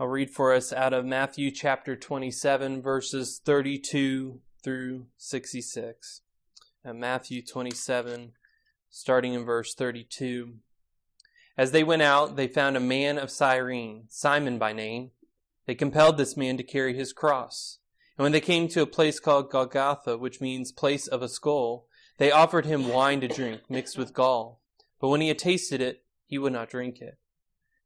I'll read for us out of Matthew chapter 27, verses 32 through 66. And Matthew 27, starting in verse 32. As they went out, they found a man of Cyrene, Simon by name. They compelled this man to carry his cross. And when they came to a place called Golgotha, which means place of a skull, they offered him wine to drink, mixed with gall. But when he had tasted it, he would not drink it.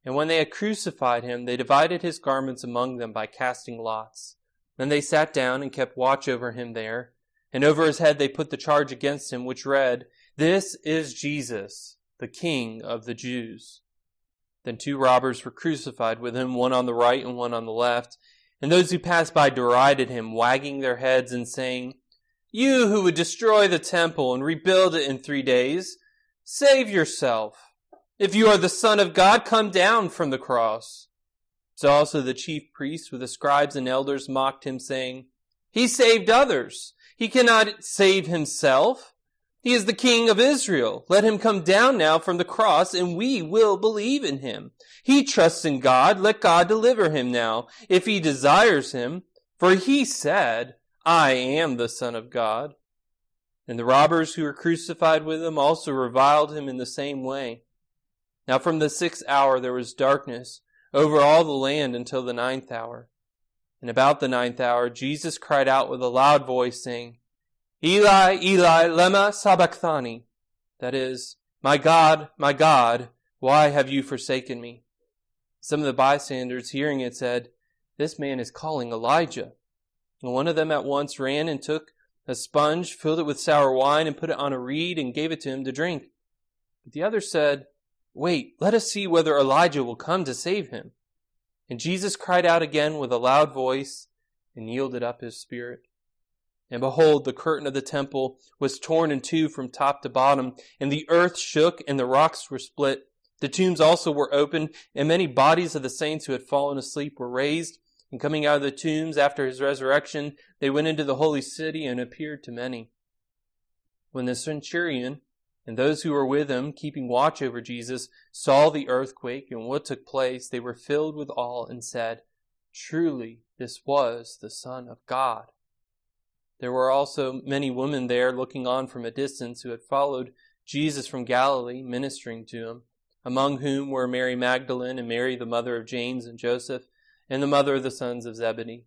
And when they had crucified him, they divided his garments among them by casting lots. Then they sat down and kept watch over him there. And over his head they put the charge against him, which read, This is Jesus, the King of the Jews. Then two robbers were crucified with him, one on the right and one on the left. And those who passed by derided him, wagging their heads and saying, You who would destroy the temple and rebuild it in three days, save yourself. If you are the Son of God, come down from the cross. So also the chief priests with the scribes and elders mocked him, saying, He saved others. He cannot save himself. He is the King of Israel. Let him come down now from the cross, and we will believe in him. He trusts in God. Let God deliver him now, if he desires him. For he said, I am the Son of God. And the robbers who were crucified with him also reviled him in the same way. Now from the sixth hour there was darkness over all the land until the ninth hour. And about the ninth hour Jesus cried out with a loud voice, saying, Eli, Eli, lema sabachthani. That is, My God, my God, why have you forsaken me? Some of the bystanders hearing it said, This man is calling Elijah. And one of them at once ran and took a sponge, filled it with sour wine, and put it on a reed, and gave it to him to drink. But the other said, Wait, let us see whether Elijah will come to save him. And Jesus cried out again with a loud voice and yielded up his spirit. And behold, the curtain of the temple was torn in two from top to bottom, and the earth shook and the rocks were split. The tombs also were opened, and many bodies of the saints who had fallen asleep were raised. And coming out of the tombs after his resurrection, they went into the holy city and appeared to many. When the centurion and those who were with him, keeping watch over Jesus, saw the earthquake and what took place. They were filled with awe and said, Truly, this was the Son of God. There were also many women there looking on from a distance who had followed Jesus from Galilee, ministering to him, among whom were Mary Magdalene and Mary, the mother of James and Joseph, and the mother of the sons of Zebedee.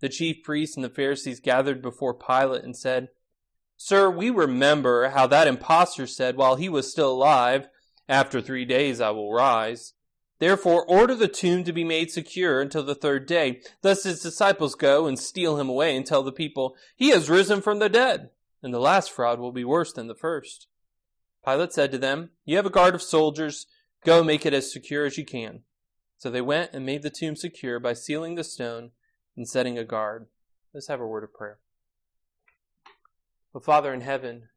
the chief priests and the Pharisees gathered before Pilate and said, Sir, we remember how that impostor said while he was still alive, After three days I will rise. Therefore, order the tomb to be made secure until the third day, lest his disciples go and steal him away and tell the people, He has risen from the dead, and the last fraud will be worse than the first. Pilate said to them, You have a guard of soldiers, go make it as secure as you can. So they went and made the tomb secure by sealing the stone and setting a guard. Let's have a word of prayer. Well, Father in heaven,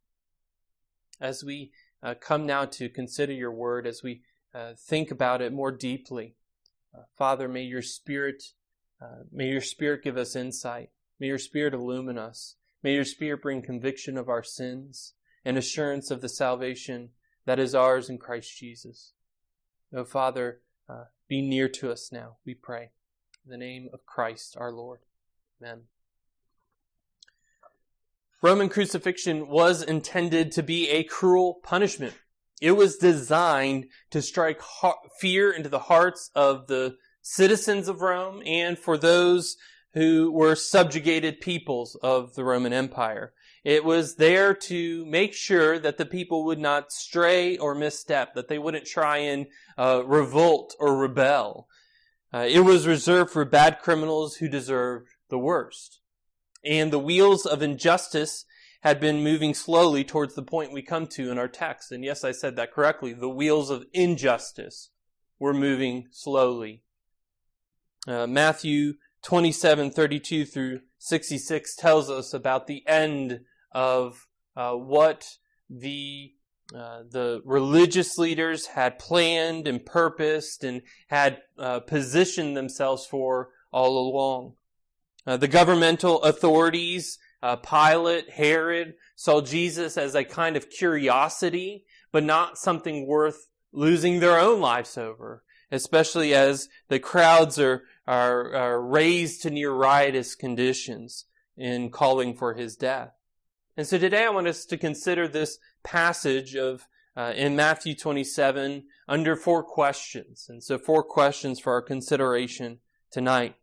as we uh, come now to consider your word, as we uh, think about it more deeply, uh, Father, may your spirit, uh, may your spirit give us insight. May your spirit illumine us. May your spirit bring conviction of our sins and assurance of the salvation that is ours in Christ Jesus. Oh, Father, uh, be near to us now, we pray. In the name of Christ our Lord. Amen. Roman crucifixion was intended to be a cruel punishment. It was designed to strike fear into the hearts of the citizens of Rome and for those who were subjugated peoples of the Roman Empire. It was there to make sure that the people would not stray or misstep, that they wouldn't try and uh, revolt or rebel. Uh, it was reserved for bad criminals who deserved the worst. And the wheels of injustice had been moving slowly towards the point we come to in our text. And yes, I said that correctly. The wheels of injustice were moving slowly. Uh, Matthew 27 32 through 66 tells us about the end of uh, what the uh, the religious leaders had planned and purposed and had uh, positioned themselves for all along. Uh, the governmental authorities, uh, Pilate, Herod, saw Jesus as a kind of curiosity, but not something worth losing their own lives over, especially as the crowds are, are, are raised to near riotous conditions in calling for his death. And so today I want us to consider this passage of uh, in Matthew 27 under four questions. And so four questions for our consideration tonight.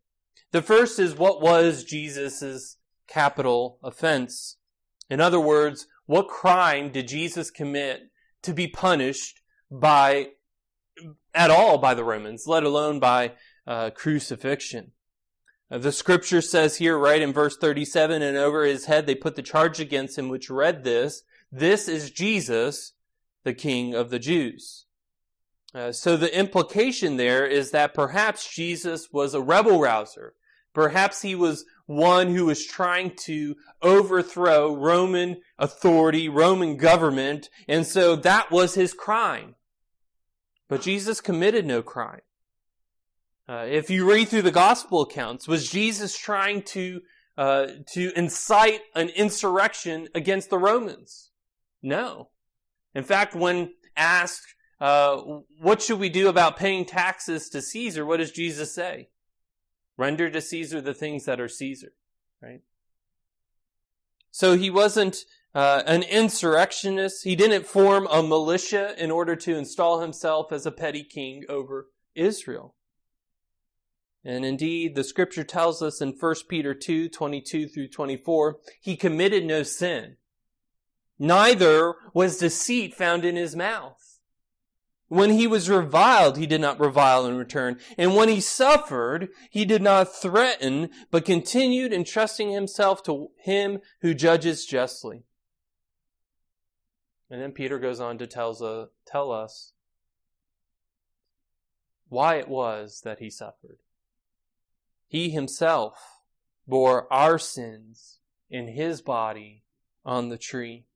The first is what was Jesus' capital offense? In other words, what crime did Jesus commit to be punished by at all by the Romans, let alone by uh, crucifixion? Uh, the scripture says here, right in verse 37, and over his head they put the charge against him, which read this, this is Jesus, the King of the Jews. Uh, so the implication there is that perhaps Jesus was a rebel rouser. Perhaps he was one who was trying to overthrow Roman authority, Roman government, and so that was his crime. But Jesus committed no crime. Uh, if you read through the gospel accounts, was Jesus trying to uh, to incite an insurrection against the Romans? No. In fact, when asked, uh, "What should we do about paying taxes to Caesar?" What does Jesus say? Render to Caesar the things that are Caesar. Right. So he wasn't uh, an insurrectionist. He didn't form a militia in order to install himself as a petty king over Israel. And indeed, the scripture tells us in 1 Peter 2, 22 through 24, he committed no sin. Neither was deceit found in his mouth. When he was reviled, he did not revile in return. And when he suffered, he did not threaten, but continued entrusting himself to him who judges justly. And then Peter goes on to tells, uh, tell us why it was that he suffered. He himself bore our sins in his body on the tree,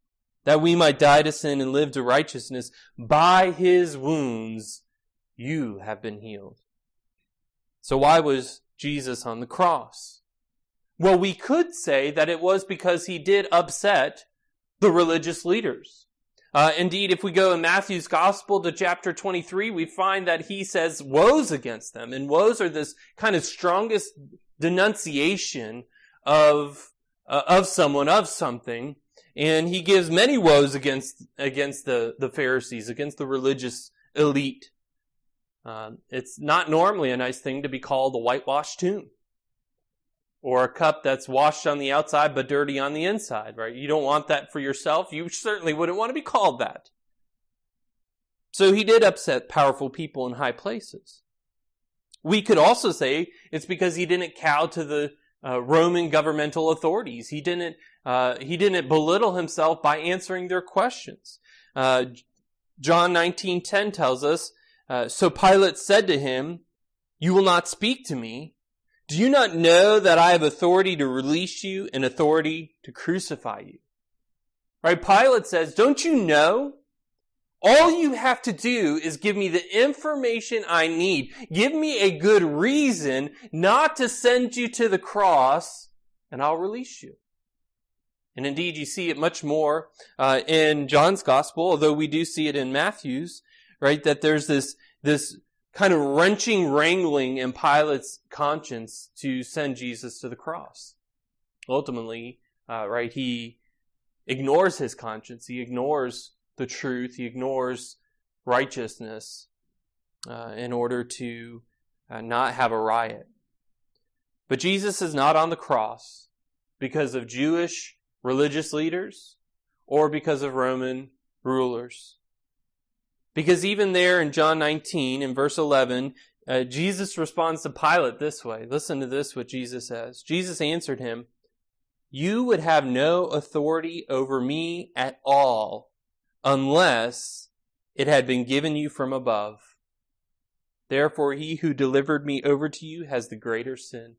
that we might die to sin and live to righteousness. By his wounds you have been healed. So why was Jesus on the cross? Well, we could say that it was because he did upset the religious leaders. Uh, indeed, if we go in Matthew's gospel to chapter 23, we find that he says woes against them. And woes are this kind of strongest denunciation of, uh, of someone, of something. And he gives many woes against, against the, the Pharisees, against the religious elite. Uh, it's not normally a nice thing to be called a whitewashed tomb or a cup that's washed on the outside but dirty on the inside, right? You don't want that for yourself. You certainly wouldn't want to be called that. So he did upset powerful people in high places. We could also say it's because he didn't cow to the uh, Roman governmental authorities. He didn't uh, he didn't belittle himself by answering their questions. Uh, John nineteen ten tells us. Uh, so Pilate said to him, "You will not speak to me. Do you not know that I have authority to release you and authority to crucify you? Right? Pilate says, don't you know? All you have to do is give me the information I need. Give me a good reason not to send you to the cross and I'll release you. And indeed, you see it much more uh, in John's gospel, although we do see it in Matthew's, right? That there's this, this kind of wrenching wrangling in Pilate's conscience to send Jesus to the cross. Ultimately, uh, right, he ignores his conscience. He ignores the truth. He ignores righteousness uh, in order to uh, not have a riot. But Jesus is not on the cross because of Jewish religious leaders or because of Roman rulers. Because even there in John 19, in verse 11, uh, Jesus responds to Pilate this way. Listen to this, what Jesus says. Jesus answered him, You would have no authority over me at all unless it had been given you from above. Therefore, he who delivered me over to you has the greater sin.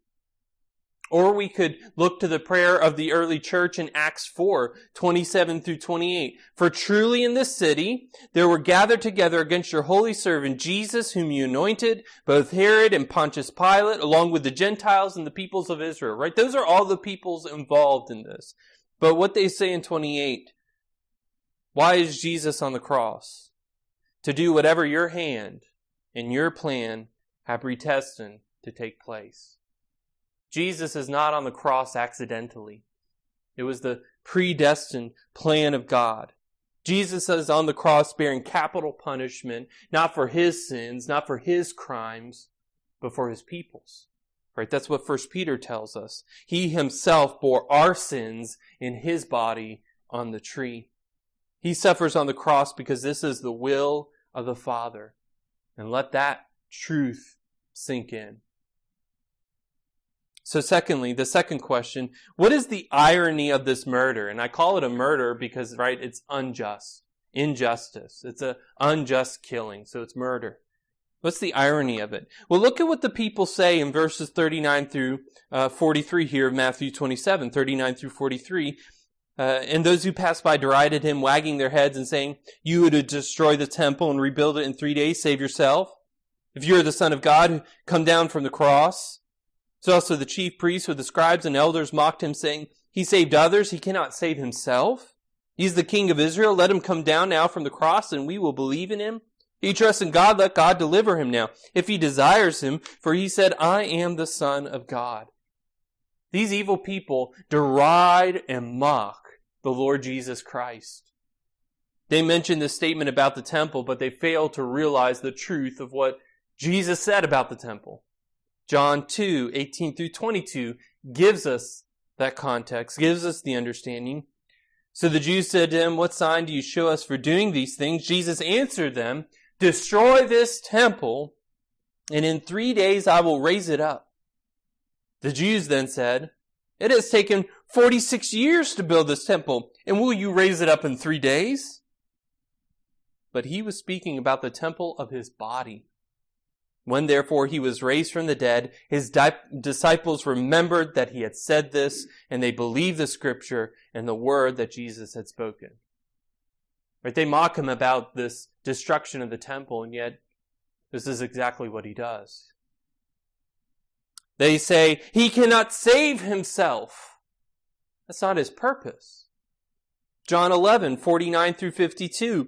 Or we could look to the prayer of the early church in Acts 4, 27 through 28. For truly in this city there were gathered together against your holy servant Jesus, whom you anointed, both Herod and Pontius Pilate, along with the Gentiles and the peoples of Israel. Right? Those are all the peoples involved in this. But what they say in 28, why is Jesus on the cross? To do whatever your hand and your plan have predestined to take place. Jesus is not on the cross accidentally. It was the predestined plan of God. Jesus is on the cross bearing capital punishment, not for his sins, not for his crimes, but for his people's. Right? That's what First Peter tells us. He himself bore our sins in his body on the tree. He suffers on the cross because this is the will of the Father. And let that truth sink in. So, secondly, the second question what is the irony of this murder? And I call it a murder because, right, it's unjust, injustice. It's an unjust killing, so it's murder. What's the irony of it? Well, look at what the people say in verses 39 through uh, 43 here of Matthew 27, 39 through 43. Uh, and those who passed by derided him, wagging their heads and saying, You would destroy the temple and rebuild it in three days, save yourself. If you are the Son of God, come down from the cross. So also the chief priests with the scribes and elders mocked him, saying, He saved others, he cannot save himself. He's the king of Israel. Let him come down now from the cross, and we will believe in him. He trusts in God, let God deliver him now, if he desires him, for he said, I am the Son of God. These evil people deride and mock the Lord Jesus Christ. They mention the statement about the temple, but they fail to realize the truth of what Jesus said about the temple. John 2, 18 through 22 gives us that context, gives us the understanding. So the Jews said to him, What sign do you show us for doing these things? Jesus answered them, Destroy this temple, and in three days I will raise it up. The Jews then said, It has taken 46 years to build this temple, and will you raise it up in three days? But he was speaking about the temple of his body. When therefore he was raised from the dead, his di- disciples remembered that he had said this, and they believed the scripture and the word that Jesus had spoken. Right? They mock him about this destruction of the temple, and yet this is exactly what he does. They say, he cannot save himself. That's not his purpose. John 11, 49 through 52.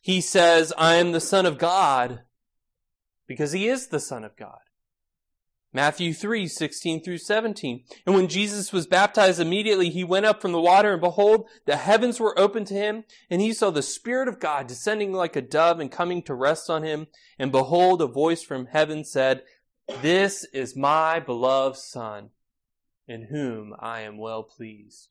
he says, I am the Son of God, because he is the Son of God. Matthew 3, 16 through 17. And when Jesus was baptized, immediately he went up from the water, and behold, the heavens were opened to him, and he saw the Spirit of God descending like a dove and coming to rest on him. And behold, a voice from heaven said, This is my beloved Son, in whom I am well pleased.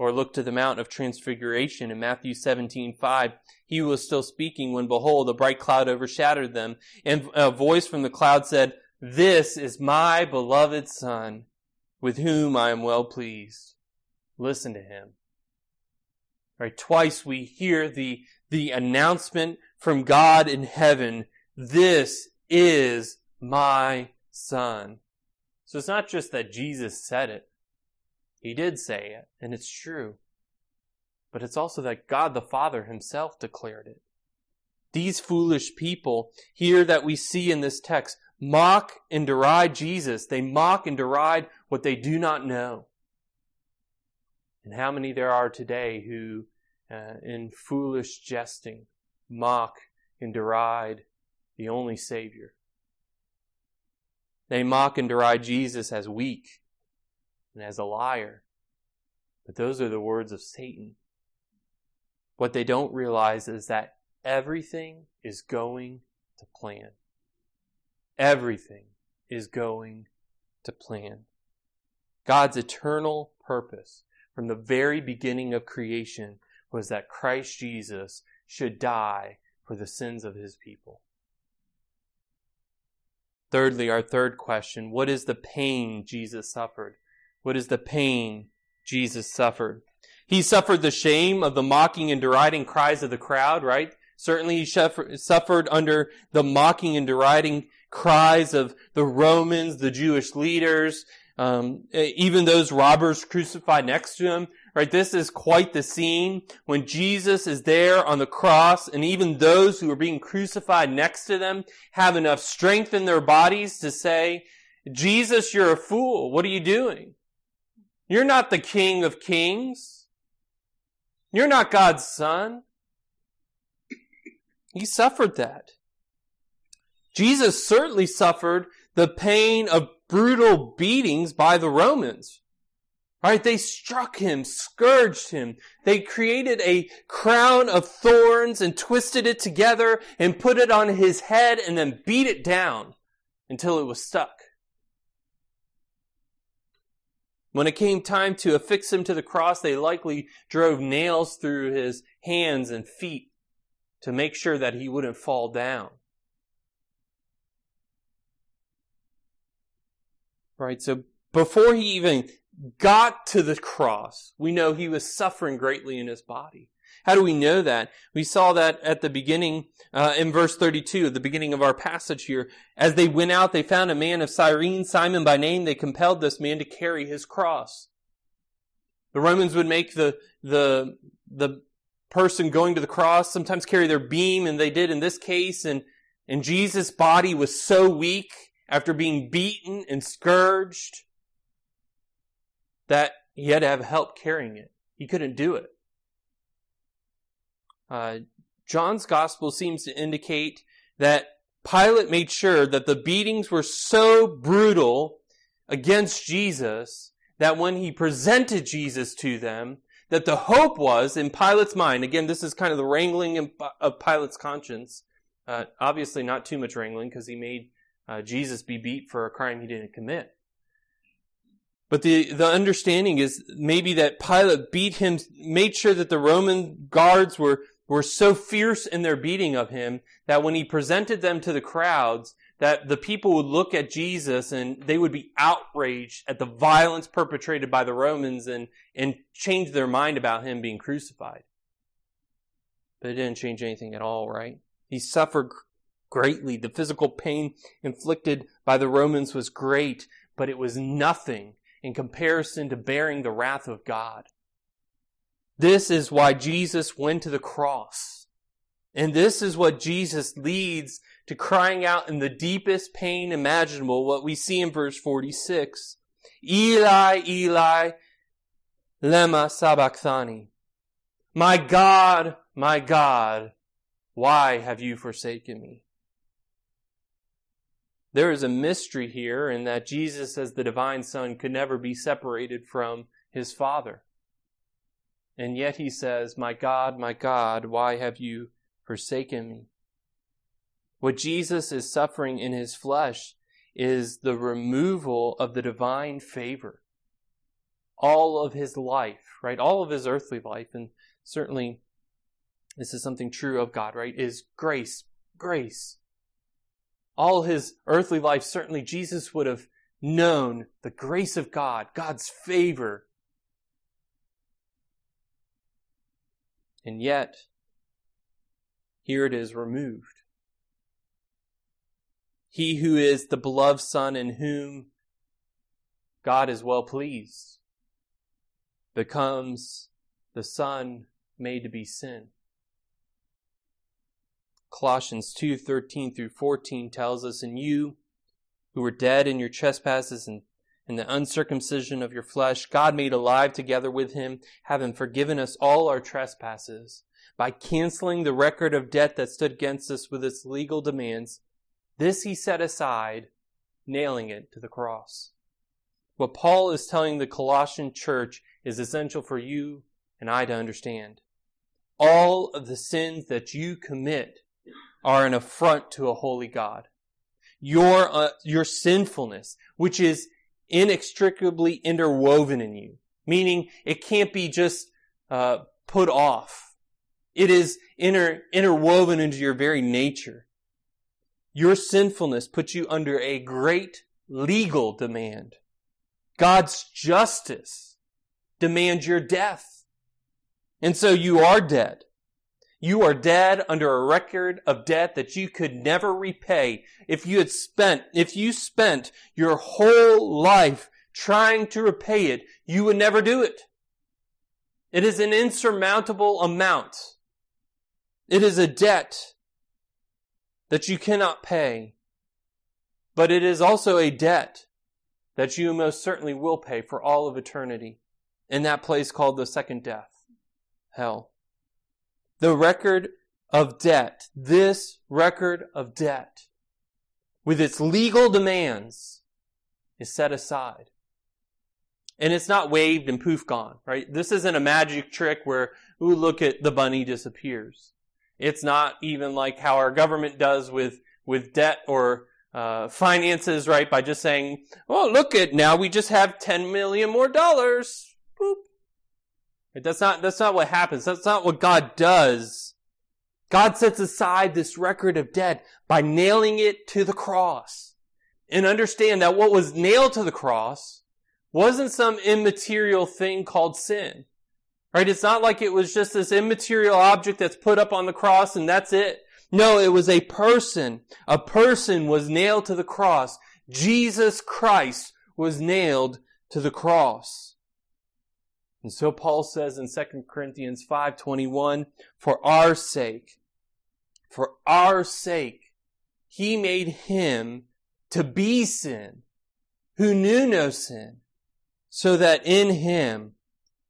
Or look to the Mount of Transfiguration in Matthew 17, 5. He was still speaking when behold, a bright cloud overshadowed them. And a voice from the cloud said, This is my beloved Son, with whom I am well pleased. Listen to him. Right, twice we hear the, the announcement from God in heaven, This is my Son. So it's not just that Jesus said it. He did say it, and it's true. But it's also that God the Father himself declared it. These foolish people here that we see in this text mock and deride Jesus. They mock and deride what they do not know. And how many there are today who, uh, in foolish jesting, mock and deride the only Savior. They mock and deride Jesus as weak, and as a liar. But those are the words of Satan. What they don't realize is that everything is going to plan. Everything is going to plan. God's eternal purpose from the very beginning of creation was that Christ Jesus should die for the sins of his people. Thirdly, our third question what is the pain Jesus suffered? What is the pain Jesus suffered? He suffered the shame of the mocking and deriding cries of the crowd, right? Certainly he suffered under the mocking and deriding cries of the Romans, the Jewish leaders, um, even those robbers crucified next to him. Right? This is quite the scene when Jesus is there on the cross and even those who are being crucified next to them have enough strength in their bodies to say, Jesus, you're a fool. What are you doing? You're not the King of Kings. You're not God's son. He suffered that. Jesus certainly suffered the pain of brutal beatings by the Romans. Right? They struck him, scourged him. They created a crown of thorns and twisted it together and put it on his head and then beat it down until it was stuck. When it came time to affix him to the cross, they likely drove nails through his hands and feet to make sure that he wouldn't fall down. Right? So before he even got to the cross, we know he was suffering greatly in his body. How do we know that? We saw that at the beginning, uh, in verse 32, at the beginning of our passage here. As they went out, they found a man of Cyrene, Simon by name. They compelled this man to carry his cross. The Romans would make the, the, the person going to the cross sometimes carry their beam, and they did in this case, and, and Jesus' body was so weak after being beaten and scourged that he had to have help carrying it. He couldn't do it. Uh, John's gospel seems to indicate that Pilate made sure that the beatings were so brutal against Jesus that when he presented Jesus to them, that the hope was in Pilate's mind, again, this is kind of the wrangling of Pilate's conscience, uh, obviously not too much wrangling because he made uh, Jesus be beat for a crime he didn't commit. But the, the understanding is maybe that Pilate beat him, made sure that the Roman guards were, were so fierce in their beating of him that when he presented them to the crowds, that the people would look at Jesus and they would be outraged at the violence perpetrated by the Romans and, and change their mind about him being crucified. But it didn't change anything at all, right? He suffered greatly. The physical pain inflicted by the Romans was great, but it was nothing in comparison to bearing the wrath of God. This is why Jesus went to the cross. And this is what Jesus leads to crying out in the deepest pain imaginable, what we see in verse 46. Eli, Eli, lema sabachthani. My God, my God, why have you forsaken me? There is a mystery here in that Jesus, as the divine Son, could never be separated from his Father. And yet he says, My God, my God, why have you forsaken me? What Jesus is suffering in his flesh is the removal of the divine favor. All of his life, right? All of his earthly life, and certainly this is something true of God, right? Is grace, grace all his earthly life, certainly Jesus would have known the grace of God, God's favor. And yet, here it is removed. He who is the beloved Son in whom God is well pleased becomes the Son made to be sin. Colossians 2 13 through 14 tells us, And you who were dead in your trespasses and in the uncircumcision of your flesh, God made alive together with him, having forgiven us all our trespasses, by canceling the record of debt that stood against us with its legal demands. This he set aside, nailing it to the cross. What Paul is telling the Colossian church is essential for you and I to understand. All of the sins that you commit are an affront to a holy God. Your, uh, your sinfulness, which is inextricably interwoven in you, meaning it can't be just uh, put off. It is inter, interwoven into your very nature. Your sinfulness puts you under a great legal demand. God's justice demands your death. And so you are dead. You are dead under a record of debt that you could never repay if you had spent, if you spent your whole life trying to repay it, you would never do it. It is an insurmountable amount. It is a debt that you cannot pay. But it is also a debt that you most certainly will pay for all of eternity in that place called the second death, hell. The record of debt, this record of debt, with its legal demands, is set aside. And it's not waved and poof gone, right? This isn't a magic trick where, ooh, look at the bunny disappears. It's not even like how our government does with, with debt or uh, finances, right? By just saying, "Oh, look at now we just have ten million more dollars." Boop. That's not that's not what happens. That's not what God does. God sets aside this record of debt by nailing it to the cross. And understand that what was nailed to the cross wasn't some immaterial thing called sin. Right? It's not like it was just this immaterial object that's put up on the cross and that's it. No, it was a person. A person was nailed to the cross. Jesus Christ was nailed to the cross. And so Paul says in 2 Corinthians 5:21, for our sake, for our sake, he made him to be sin, who knew no sin, so that in him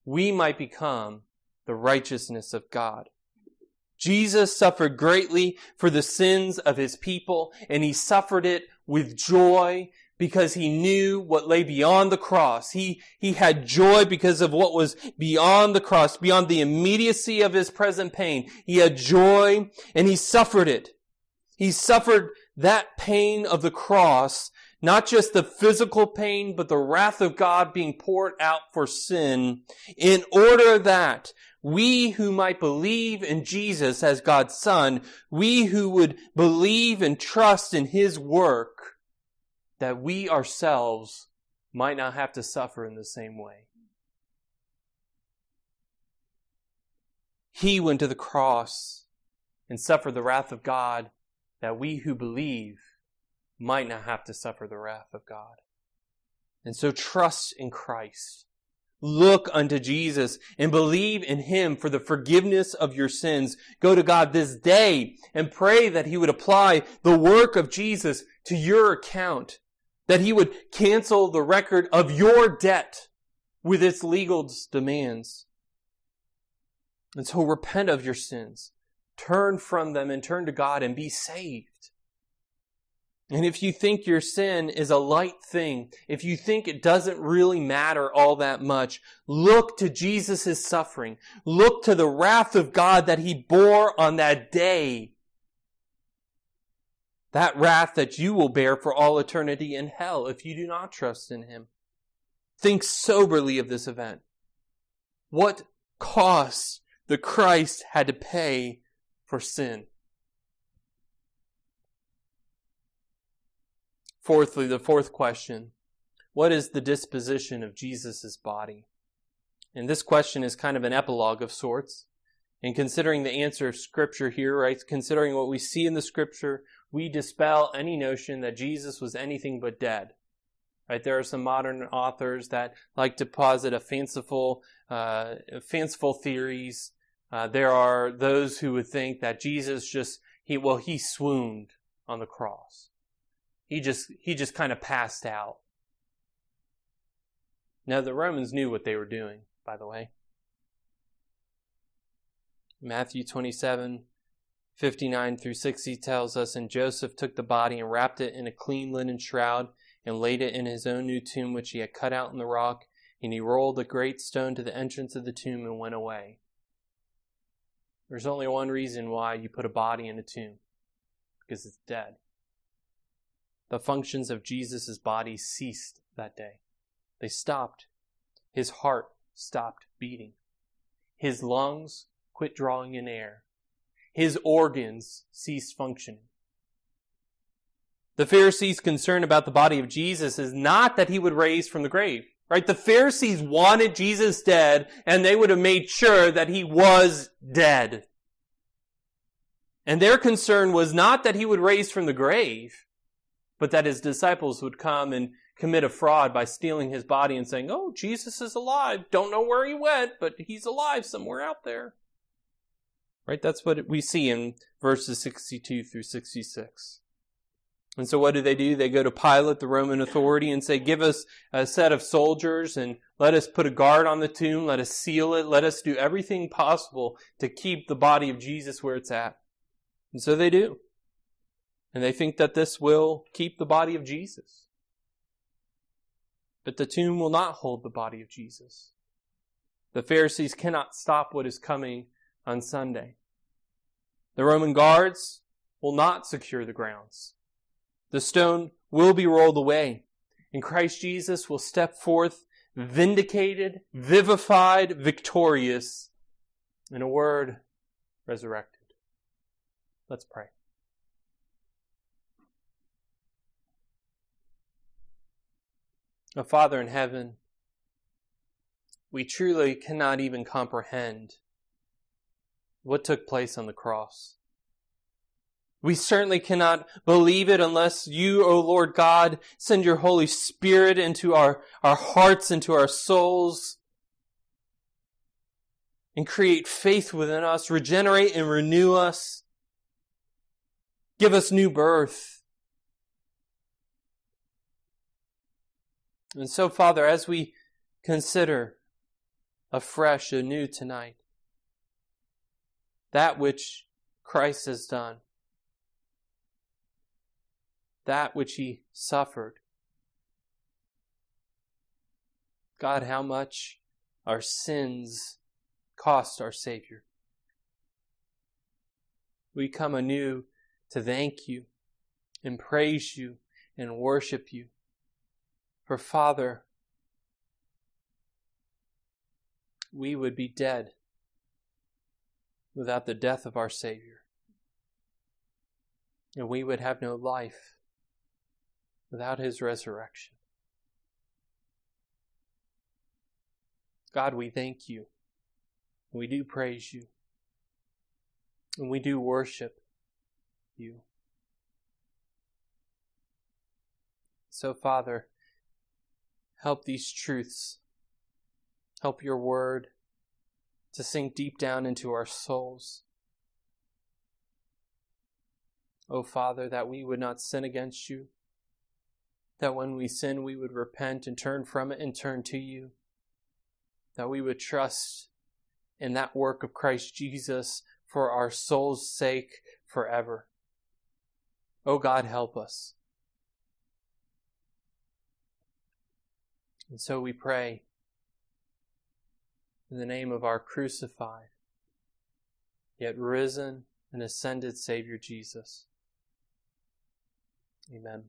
we might become the righteousness of God. Jesus suffered greatly for the sins of his people, and he suffered it with joy because he knew what lay beyond the cross. He, he had joy because of what was beyond the cross, beyond the immediacy of his present pain. He had joy and he suffered it. He suffered that pain of the cross, not just the physical pain, but the wrath of God being poured out for sin in order that we who might believe in Jesus as God's Son, we who would believe and trust in His work, that we ourselves might not have to suffer in the same way. He went to the cross and suffered the wrath of God that we who believe might not have to suffer the wrath of God. And so trust in Christ. Look unto Jesus and believe in Him for the forgiveness of your sins. Go to God this day and pray that He would apply the work of Jesus to your account, that He would cancel the record of your debt with its legal demands. And so repent of your sins, turn from them and turn to God and be saved. And if you think your sin is a light thing, if you think it doesn't really matter all that much, look to Jesus' suffering. Look to the wrath of God that he bore on that day. That wrath that you will bear for all eternity in hell if you do not trust in him. Think soberly of this event. What cost the Christ had to pay for sin? Fourthly, the fourth question What is the disposition of Jesus' body? And this question is kind of an epilogue of sorts. And considering the answer of Scripture here, right, considering what we see in the Scripture, we dispel any notion that Jesus was anything but dead. Right, there are some modern authors that like to posit a fanciful, uh, fanciful theories. Uh, there are those who would think that Jesus just he well he swooned on the cross. He just he just kind of passed out. Now the Romans knew what they were doing, by the way. Matthew 27 59 through 60 tells us, And Joseph took the body and wrapped it in a clean linen shroud and laid it in his own new tomb, which he had cut out in the rock. And he rolled a great stone to the entrance of the tomb and went away. There's only one reason why you put a body in a tomb because it's dead. The functions of Jesus' body ceased that day. They stopped. His heart stopped beating. His lungs quit drawing in air. His organs ceased functioning. The Pharisees' concern about the body of Jesus is not that he would raise from the grave. Right? The Pharisees wanted Jesus dead and they would have made sure that he was dead. And their concern was not that he would raise from the grave, but that his disciples would come and commit a fraud by stealing his body and saying, Oh, Jesus is alive. Don't know where he went, but he's alive somewhere out there. Right? That's what we see in verses 62 through 66. And so what do they do? They go to Pilate, the Roman authority, and say, give us a set of soldiers and let us put a guard on the tomb. Let us seal it. Let us do everything possible to keep the body of Jesus where it's at. And so they do. And they think that this will keep the body of Jesus. But the tomb will not hold the body of Jesus. The Pharisees cannot stop what is coming on Sunday. The Roman guards will not secure the grounds. The stone will be rolled away, and Christ Jesus will step forth vindicated, vivified, victorious, in a word, resurrected. Let's pray. O Father in heaven, we truly cannot even comprehend what took place on the cross. We certainly cannot believe it unless you, O Lord God, send your Holy Spirit into our, our hearts, into our souls, and create faith within us, regenerate and renew us, give us new birth. And so, Father, as we consider afresh, anew tonight, that which Christ has done, that which he suffered. God, how much our sins cost our Savior. We come anew to thank you and praise you and worship you. For Father, we would be dead without the death of our Savior. And we would have no life without his resurrection. God, we thank you. We do praise you. And we do worship you. So, Father, help these truths. Help your word to sink deep down into our souls. Oh, Father, that we would not sin against you that when we sin, we would repent and turn from it and turn to you. That we would trust in that work of Christ Jesus for our soul's sake forever. Oh God, help us. And so we pray in the name of our crucified, yet risen and ascended Savior Jesus. Amen.